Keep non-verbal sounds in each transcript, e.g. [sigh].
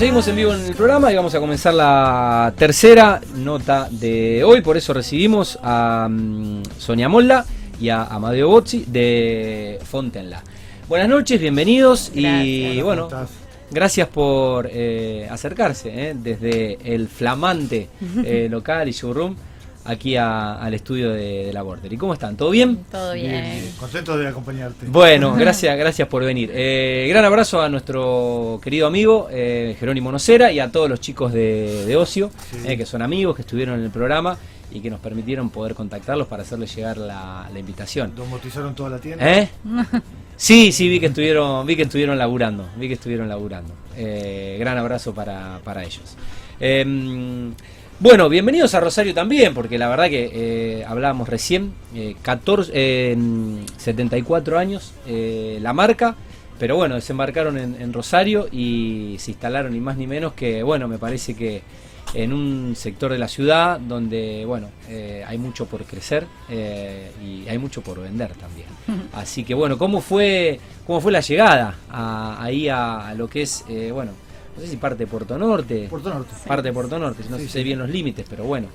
seguimos en vivo en el programa y vamos a comenzar la tercera nota de hoy. Por eso recibimos a mm, Sonia Molda y a Amadeo Bozzi de Fontenla. Buenas noches, bienvenidos y bueno, gracias por eh, acercarse eh, desde el flamante [laughs] eh, local y showroom aquí al estudio de, la Border. ¿Y cómo están? ¿Todo bien? Todo bien. Contento de acompañarte. Bueno, [laughs] gracias, gracias por venir. Eh, gran abrazo a nuestro querido amigo eh, Jerónimo Nocera y a todos los chicos de, Ocio, eh, que son amigos, que estuvieron en el programa y que nos permitieron poder contactarlos para hacerles llegar la, invitación. ¿Domotizaron toda la tienda? ¿Eh? Sí, sí, vi que estuvieron, vi que estuvieron laburando, vi que estuvieron laburando. gran abrazo para, para ellos. Bueno, bienvenidos a Rosario también, porque la verdad que eh, hablábamos recién, 14, 74 años eh, la marca, pero bueno, desembarcaron en, Rosario y se instalaron ni más ni menos que, bueno, me parece que en un sector de la ciudad donde, bueno, eh, hay mucho por crecer y hay mucho por vender también. [laughs] Así que bueno, ¿cómo fue, cómo fue la llegada ahí a, lo que es, bueno, no sé si parte de Puerto Norte. Puerto Norte. Parte de Puerto Norte, no sé bien los límites, pero bueno.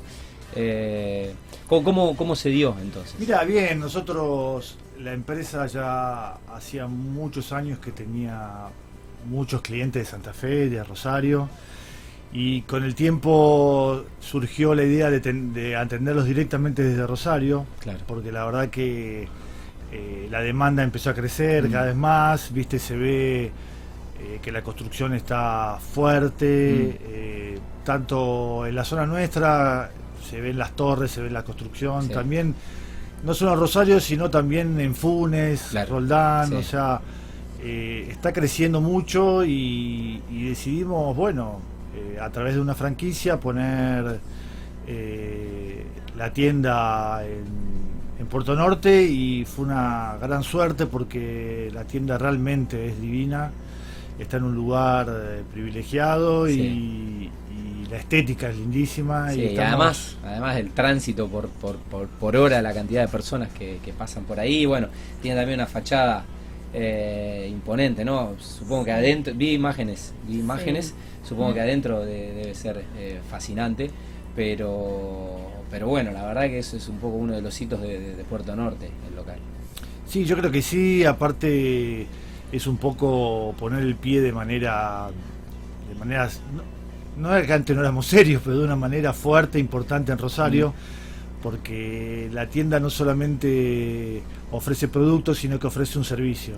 Eh, ¿cómo, cómo, se dio entonces? Mira, bien, nosotros, la empresa ya hacía muchos años que tenía muchos clientes de Santa Fe, de Rosario, y con el tiempo surgió la idea de, atenderlos directamente desde Rosario, claro. porque la verdad que eh, la demanda empezó a crecer mm. cada vez más, viste, se ve eh, que la construcción está fuerte, mm. eh, tanto en la zona nuestra, se ven las torres, se ve la construcción, también, no solo en Rosario, sino también en Funes, Roldán, o sea, eh, está creciendo mucho y, decidimos, bueno, a través de una franquicia poner la tienda en, en Puerto Norte y fue una gran suerte porque la tienda realmente es divina está en un lugar eh, privilegiado y, la estética es lindísima. y, además, además el tránsito por, por, por, hora, la cantidad de personas que, pasan por ahí, bueno, tiene también una fachada eh, imponente, ¿no? Supongo que adentro, vi imágenes, vi imágenes, supongo que adentro debe ser eh, fascinante, pero, pero bueno, la verdad que eso es un poco uno de los hitos de, de Puerto Norte, el local. Sí, yo creo que sí, aparte es un poco poner el pie de manera, de manera no, no es que antes no éramos serios, pero de una manera fuerte, importante en Rosario, mm. porque la tienda no solamente ofrece productos, sino que ofrece un servicio.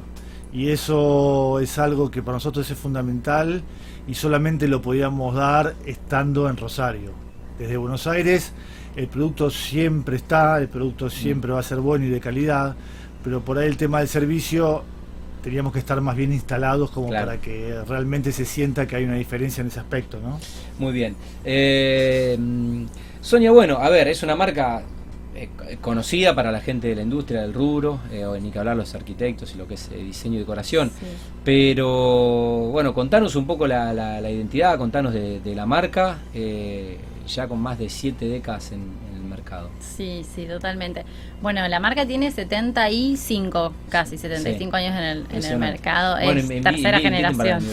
Y eso es algo que para nosotros es fundamental y solamente lo podíamos dar estando en Rosario. Desde Buenos Aires el producto siempre está, el producto siempre va a ser bueno y de calidad, pero por ahí el tema del servicio teníamos que estar más bien instalados como para que realmente se sienta que hay una diferencia en ese aspecto, ¿no? Muy bien. Eh, Sonia, bueno, a ver, es una marca eh, conocida para la gente de la industria del rubro, eh, o ni que hablar los arquitectos y lo que es diseño y decoración. Pero bueno, contanos un poco la, identidad, contanos de, la marca, ya con más de siete décadas en, Sí, sí, totalmente. Bueno, la marca tiene 75, casi 75 años en el, en el mercado. es tercera generación.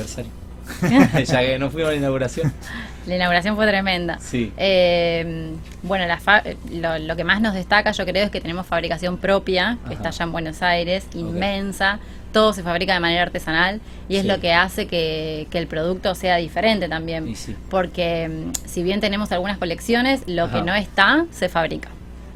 [laughs] ya que no fuimos a la inauguración. [laughs] La inauguración fue tremenda. Sí. Eh, bueno, lo, que más nos destaca, yo creo, es que tenemos fabricación propia, que está allá en Buenos Aires, inmensa. Todo se fabrica de manera artesanal y es lo que hace que, el producto sea diferente también. Porque mm, si bien tenemos algunas colecciones, lo que no está se fabrica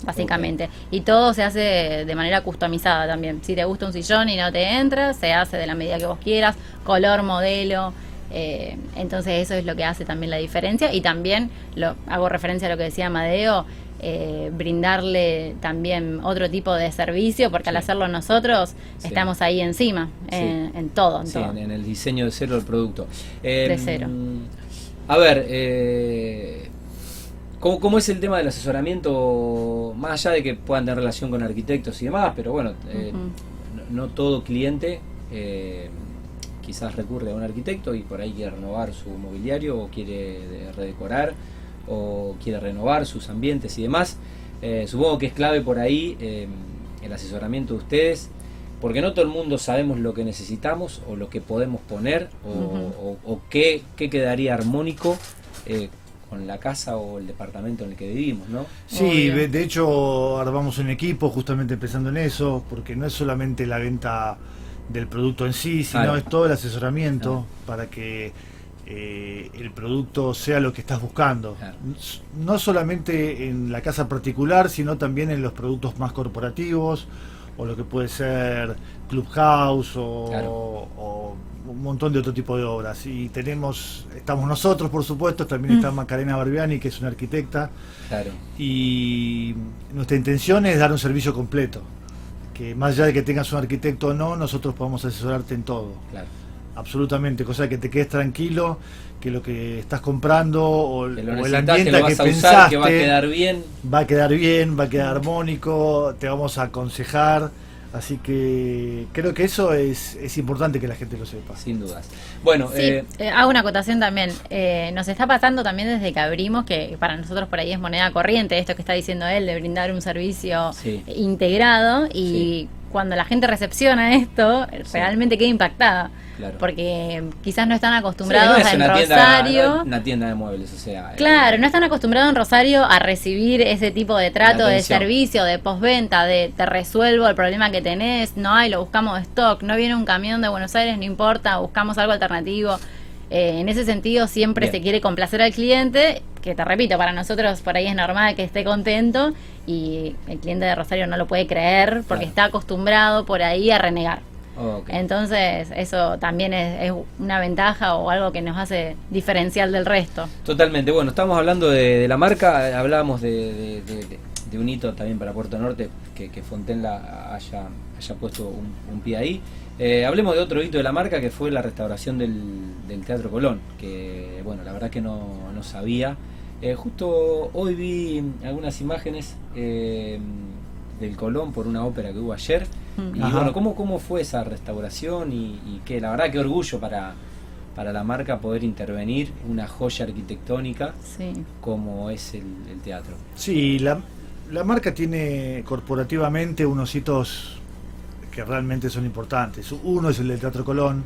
básicamente. Y todo se hace de manera customizada también. Si te gusta un sillón y no te entra, se hace de la medida que vos quieras, color, modelo. Eh, entonces eso es lo que hace también la diferencia y también lo hago referencia a lo que decía Amadeo, eh, brindarle también otro tipo de servicio porque al hacerlo nosotros estamos ahí encima en, todo. En, el diseño de cero del producto. de em, cero. A ver, eh, ¿cómo, es el tema del asesoramiento? Más allá de que puedan tener relación con arquitectos y demás, pero bueno, no, todo cliente quizás recurre a un arquitecto y por ahí quiere renovar su mobiliario o quiere redecorar o quiere renovar sus ambientes y demás. Eh, supongo que es clave por ahí eh, el asesoramiento de ustedes porque no todo el mundo sabemos lo que necesitamos o lo que podemos poner o, qué, quedaría armónico eh, con la casa o el departamento en el que vivimos, ¿no? Sí, de hecho armamos un equipo justamente pensando en eso, porque no es solamente la venta del producto en sí, sino es todo el asesoramiento para que eh, el producto sea lo que estás buscando. No solamente en la casa particular, sino también en los productos más corporativos o lo que puede ser Clubhouse o, un montón de otro tipo de obras. Y tenemos, estamos nosotros, por supuesto, también está mm. Macarena Barbiani, que es una arquitecta. Y nuestra intención es dar un servicio completo. Que más allá de que tengas un arquitecto o no, nosotros podamos asesorarte en todo. Absolutamente, cosa que te quedes tranquilo, que lo que estás comprando o, el ambiente que, pensaste va a quedar bien. Va a quedar bien, va a quedar armónico, te vamos a aconsejar. Así que creo que eso es, es importante que la gente lo sepa. Sin dudas. Bueno, eh, eh, hago una acotación también. Eh, nos está pasando también desde que abrimos, que para nosotros por ahí es moneda corriente, esto que está diciendo él, de brindar un servicio integrado y cuando la gente recepciona esto, realmente queda impactada. Porque quizás no están acostumbrados en Rosario. una tienda de muebles, o sea. Claro, no están acostumbrados en Rosario a recibir ese tipo de trato, de servicio, de postventa, de te resuelvo el problema que tenés, no hay, lo buscamos de stock, no viene un camión de Buenos Aires, no importa, buscamos algo alternativo. Eh, en ese sentido siempre se quiere complacer al cliente, que te repito, para nosotros por ahí es normal que esté contento y el cliente de Rosario no lo puede creer porque está acostumbrado por ahí a renegar. Entonces, eso también es, una ventaja o algo que nos hace diferencial del resto. Totalmente. Bueno, estamos hablando de, la marca, hablábamos de, un hito también para Puerto Norte, que, que Fontenla haya, haya puesto un, pie ahí. Eh, hablemos de otro hito de la marca que fue la restauración del, Teatro Colón, que bueno, la verdad que no, no sabía. Eh, justo hoy vi algunas imágenes eh, del Colón por una ópera que hubo ayer y bueno, ¿cómo, ¿cómo fue esa restauración? Y, y que la verdad que orgullo para, para la marca poder intervenir una joya arquitectónica como es el, teatro. Sí, la, la marca tiene corporativamente unos hitos que realmente son importantes. Uno es el del Teatro Colón,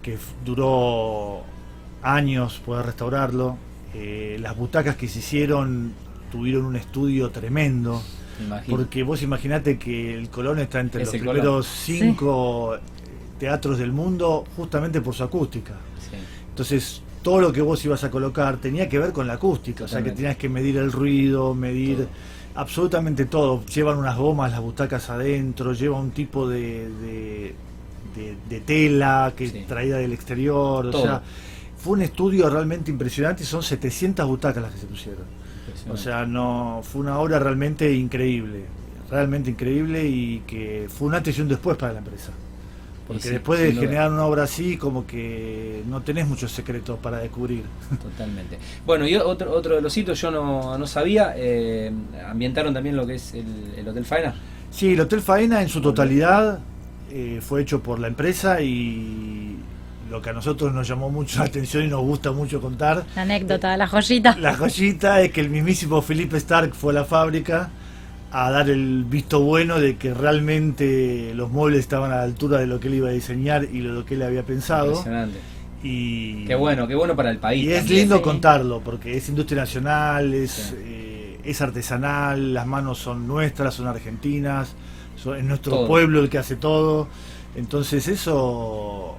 que duró años poder restaurarlo. Eh, las butacas que se hicieron tuvieron un estudio tremendo porque vos imaginate que el Colón está entre los primeros cinco teatros del mundo justamente por su acústica. Entonces, todo lo que vos ibas a colocar tenía que ver con la acústica, o sea que tenías que medir el ruido, medir absolutamente todo. Llevan unas gomas las butacas adentro, lleva un tipo de, de, tela que traída del exterior, o sea, fue un estudio realmente impresionante y son 700 butacas las que se pusieron. O sea, no fue una obra realmente increíble, realmente increíble y que fue un antes y un después para la empresa. Porque después de generar una obra así, como que no tenés muchos secretos para descubrir. [laughs] Totalmente. Bueno, y otro, otro de los sitios yo no, no sabía, eh, ambientaron también lo que es el, Hotel Faena. Sí, el Hotel Faena en su totalidad eh, fue hecho por la empresa y lo que a nosotros nos llamó mucho la atención y nos gusta mucho contar. La anécdota, la joyita. La joyita es que el mismísimo Philippe Stark fue a la fábrica a dar el visto bueno de que realmente los muebles estaban a la altura de lo que él iba a diseñar y lo que él había pensado. Impresionante. Y, qué bueno, qué bueno para el país. Y es lindo contarlo, porque es industria nacional, es, eh, es artesanal, las manos son nuestras, son argentinas, es nuestro pueblo el que hace todo. Entonces eso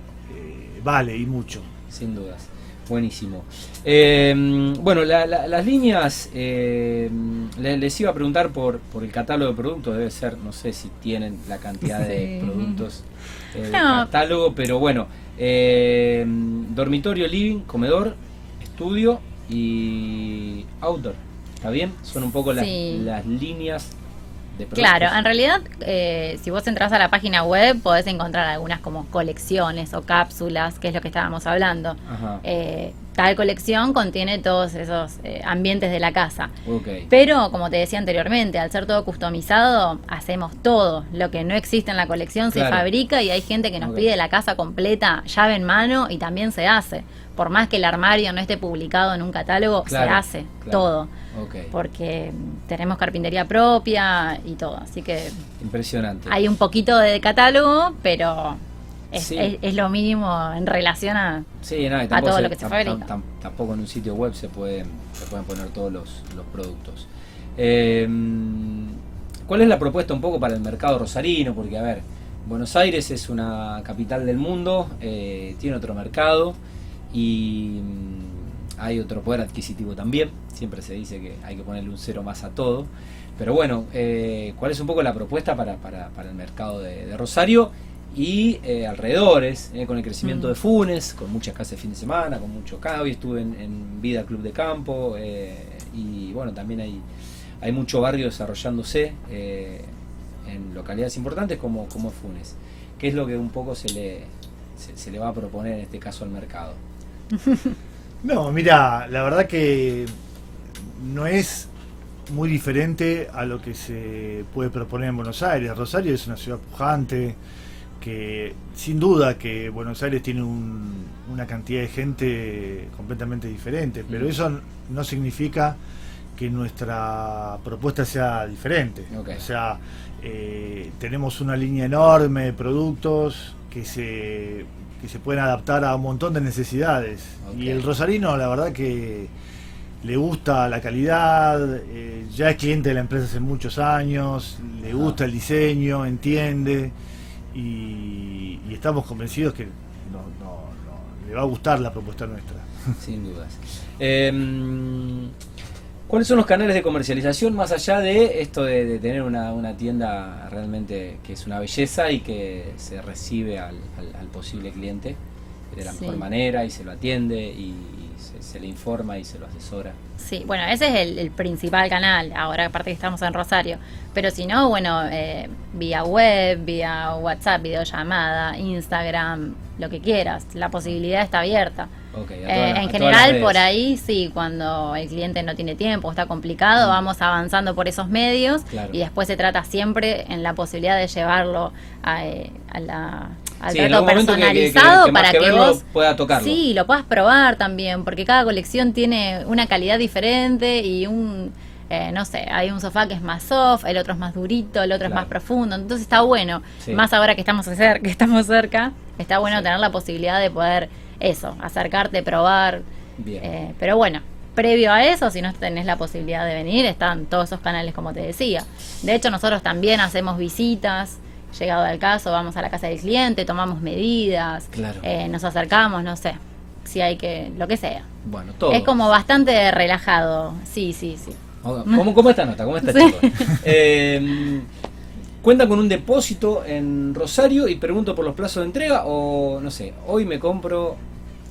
vale y mucho. Sin dudas. Buenísimo. Eh, bueno, las líneas, eh, les, iba a preguntar por, por el catálogo de productos, debe ser, no sé si tienen la cantidad de productos eh, catálogo, pero bueno, dormitorio, living, comedor, estudio y outdoor. ¿Está bien? Son un poco las, las líneas Claro, en realidad, eh, si vos entras a la página web, podés encontrar algunas como colecciones o cápsulas, que es lo que estábamos hablando. Eh, tal colección contiene todos esos eh, ambientes de la casa. Pero, como te decía anteriormente, al ser todo customizado, hacemos todo. Lo que no existe en la colección se fabrica y hay gente que nos pide la casa completa, llave en mano, y también se hace. Por más que el armario no esté publicado en un catálogo, se hace todo. Porque tenemos carpintería propia y todo. Así que. Impresionante. Hay un poquito de catálogo, pero es, lo mínimo en relación a, todo lo que se fabrica. tampoco en un sitio web se pueden, se pueden poner todos los, productos. Em, ¿Cuál es la propuesta un poco para el mercado rosarino? Porque, a ver, Buenos Aires es una capital del mundo, eh, tiene otro mercado y mm, hay otro poder adquisitivo también. Siempre se dice que hay que ponerle un cero más a todo. Pero bueno, eh, ¿cuál es un poco la propuesta para, el mercado de Rosario? Y eh, alrededores, eh, con el crecimiento mm. de Funes, con muchas casas de fin de semana, con mucho cabi, estuve en, Vida Club de Campo eh, y bueno, también hay, hay mucho barrio desarrollándose en localidades importantes como, como Funes. ¿Qué es lo que un poco se le, se, le va a proponer en este caso al mercado? [laughs] No, mira, la verdad que no es muy diferente a lo que se puede proponer en Buenos Aires. Rosario es una ciudad pujante, que sin duda que Buenos Aires tiene una cantidad de gente completamente diferente, pero mm. eso no significa que nuestra propuesta sea diferente. O sea, eh, tenemos una línea enorme de productos que se, que se pueden adaptar a un montón de necesidades. Y el rosarino, la verdad que le gusta la calidad, eh, ya es cliente de la empresa hace muchos años, le gusta el diseño, entiende y, estamos convencidos que le va a gustar la propuesta nuestra. [laughs] Sin dudas. Em, ¿Cuáles son los canales de comercialización más allá de esto de, tener una, tienda realmente que es una belleza y que se recibe al, posible cliente de la mejor manera y se lo atiende y, se, le informa y se lo asesora. Sí, bueno, ese es el, principal canal, ahora aparte que estamos en Rosario. Pero si no, bueno, eh, vía web, vía WhatsApp, videollamada, Instagram, lo que quieras, la posibilidad está abierta. Eh, en general, por ahí sí, cuando el cliente no tiene tiempo, está complicado, mm. vamos avanzando por esos medios y después se trata siempre en la posibilidad de llevarlo a, eh, la, al trato personalizado para que, vos pueda tocarlo. Sí, lo puedas probar también, porque cada colección tiene una calidad diferente y un eh, no sé, hay un sofá que es más soft, el otro es más durito, el otro es más profundo, entonces está bueno, más ahora que estamos cerca, que estamos cerca, está bueno tener la posibilidad de poder eso, acercarte, probar, eh, pero bueno, previo a eso, si no tenés la posibilidad de venir, están todos esos canales como te decía. De hecho, nosotros también hacemos visitas, llegado al caso, vamos a la casa del cliente, tomamos medidas, eh, nos acercamos, no sé, si hay que, lo que sea. Bueno, todo. Es como bastante relajado, sí, sí, sí. ¿Cómo, cómo está nota? ¿Cómo está chico? Eh, ¿Cuenta con un depósito en Rosario y pregunto por los plazos de entrega? O no sé, hoy me compro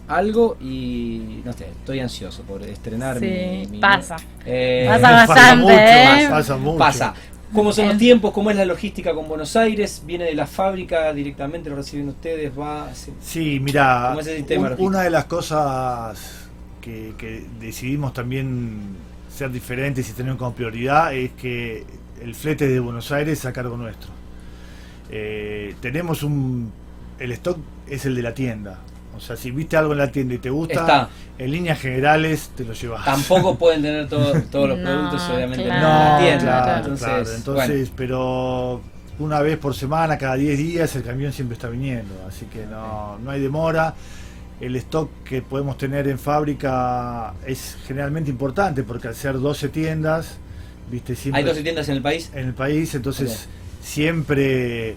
algo y no sé, estoy ansioso por estrenar sí, pasa. Eh, pasa bastante, ¿eh? pasa, mucho. pasa. ¿Cómo son los tiempos? ¿Cómo es la logística con Buenos Aires? ¿Viene de la fábrica directamente? ¿Lo reciben ustedes? ¿Va? Sí, mira, una de las cosas que, que decidimos también ser diferentes y tener como prioridad es que el flete de Buenos Aires es a cargo nuestro. Eh, tenemos un. El stock es el de la tienda. O sea, si viste algo en la tienda y te gusta, en líneas generales te lo llevas. Tampoco [laughs] pueden tener todos los productos, obviamente, en la tienda. entonces, entonces pero una vez por semana, cada 10 días, el camión siempre está viniendo. Así que no, no hay demora el stock que podemos tener en fábrica es generalmente importante porque al ser 12 tiendas, viste siempre... ¿Hay 12 tiendas en el país? En el país, entonces siempre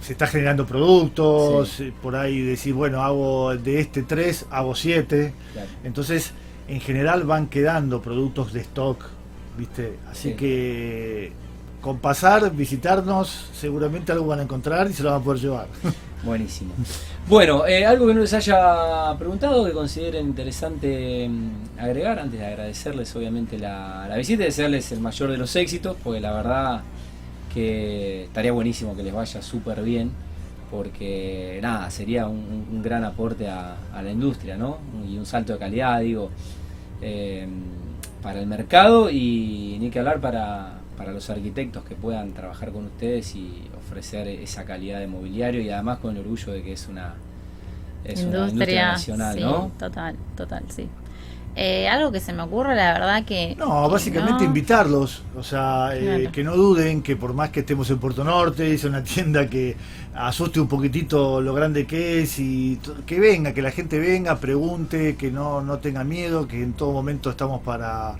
se está generando productos, eh, por ahí decir, bueno, hago de este 3, hago 7. Entonces, en general van quedando productos de stock, viste. Así que con pasar, visitarnos, seguramente algo van a encontrar y se lo van a poder llevar. [laughs] Buenísimo. Bueno, eh, algo que no les haya preguntado, que consideren interesante mm, agregar, antes de agradecerles obviamente la, visita y desearles el mayor de los éxitos, porque la verdad que estaría buenísimo que les vaya súper bien porque nada, sería un, gran aporte a, la industria, ¿no? Y un salto de calidad, digo, eh, para el mercado y ni que hablar para, para los arquitectos que puedan trabajar con ustedes y ofrecer esa calidad de mobiliario y además con el orgullo de que es una, es industria, una industria nacional, sí, Total, total, sí. Eh, algo que se me ocurre, la verdad que... No, básicamente invitarlos, o sea, eh, que no duden que por más que estemos en Puerto Norte, es una [laughs] tienda que asuste un poquitito lo grande que es y que venga, que la gente venga, pregunte, que no, no tenga miedo, que en todo momento estamos para,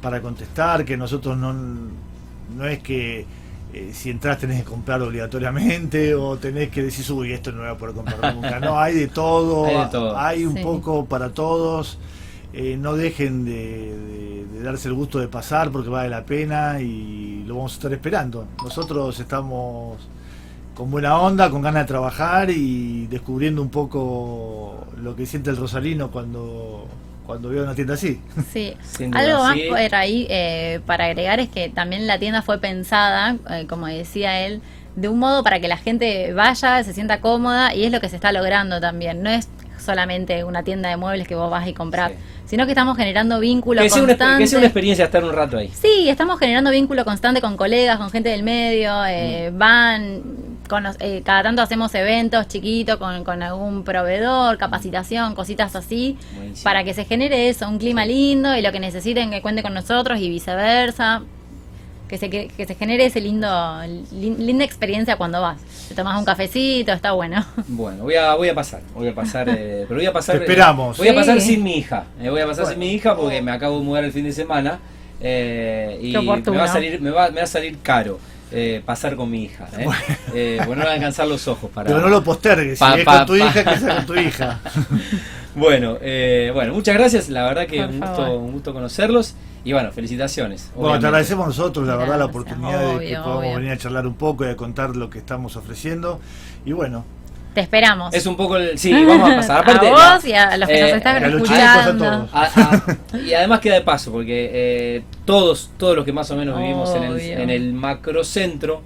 para contestar, que nosotros no, no es que eh, si entras tenés que comprar obligatoriamente o tenés que decir, uy, esto no lo voy a poder comprar nunca. No, hay de todo, [laughs] hay, un poco para todos. Eh, no dejen de, darse el gusto de pasar porque vale la pena y lo vamos a estar esperando. Nosotros estamos con buena onda, con ganas de trabajar y descubriendo un poco lo que siente el rosarino cuando cuando veo una tienda así. Sí, algo más por ahí eh, para agregar es que también la tienda fue pensada, eh, como decía él, de un modo para que la gente vaya, se sienta cómoda y es lo que se está logrando también. No es solamente una tienda de muebles que vos vas y compras, sino que estamos generando vínculos que constante. que sea una experiencia estar un rato ahí. Sí, estamos generando vínculo constante con colegas, con gente del medio, eh, mm. van, eh, cada tanto hacemos eventos chiquitos con, con, algún proveedor, capacitación, cositas así, para que se genere eso, un clima lindo y lo que necesiten que cuente con nosotros y viceversa que se, que, se genere ese lindo linda experiencia cuando vas. Te tomas un cafecito, está bueno. [laughs] Bueno, voy a, voy a pasar, voy a pasar, eh, pero voy a pasar. esperamos. voy a pasar sin mi hija. Eh, voy a pasar sin mi hija porque me acabo de mudar el fin de semana. Eh, y me va a salir, me va, me va a salir caro. pasar con mi hija. ¿eh? Bueno. bueno, no van a alcanzar los ojos para. Pero no lo postergues, si es con tu hija, que sea con tu [laughs] hija. bueno, bueno, muchas gracias. La verdad que un gusto, un gusto conocerlos. Y bueno, felicitaciones. Bueno, te agradecemos nosotros, la verdad, la oportunidad de que podamos venir a charlar un poco y a contar lo que estamos ofreciendo. Y bueno. Te esperamos. Es un poco el. Sí, vamos a pasar. [laughs] Aparte, a vos y a los que nos eh, están escuchando. y además queda de paso, porque eh, todos, todos los que más o menos vivimos en el, en el macrocentro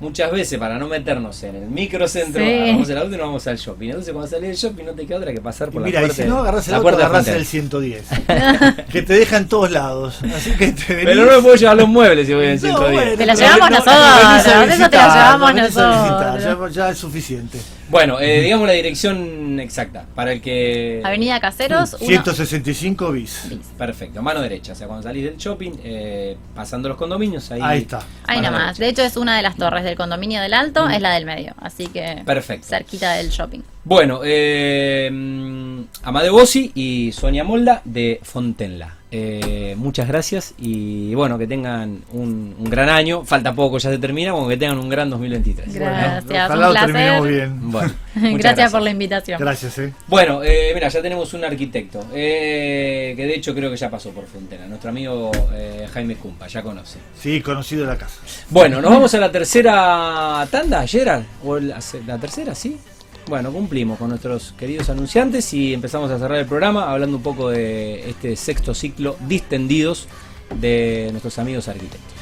muchas veces para no meternos en el microcentro, vamos al auto y no vamos al shopping. Entonces cuando salís del shopping no te queda otra que pasar por mira, la puerta. Mira, y si no agarras el auto, agarras el 110. [laughs] que te deja en todos lados. Así que te Pero no me puedo llevar los muebles si voy en 110. te lo llevamos nosotros. Eso te lo llevamos nosotros. Ya, es suficiente. Bueno, eh, digamos la dirección exacta para el que. Avenida Caseros. 165 bis. Perfecto, mano derecha. O sea, cuando salís del shopping, eh, pasando los condominios, ahí. Ahí está. Ahí nomás. De hecho, es una de las torres del condominio del Alto, mm. es la del medio. Así que. Perfecto. Cerquita del shopping. Bueno, eh, Amade Bossi y Sonia Molda de Fontenla. Eh, muchas gracias y bueno, que tengan un, gran año. Falta poco, ya se termina, como que tengan un gran 2023. Gracias, bueno, un placer. bien. [laughs] [laughs] gracias, por la invitación. Gracias, eh. Bueno, eh, mira, ya tenemos un arquitecto, eh, que de hecho creo que ya pasó por Frontera, nuestro amigo Jaime Cumpa, ya conoce. Sí, conocido de la casa. Bueno, nos vamos a la tercera tanda, Gerard, o la tercera, ¿sí? Bueno, cumplimos con nuestros queridos anunciantes y empezamos a cerrar el programa hablando un poco de este sexto ciclo distendidos de nuestros amigos arquitectos.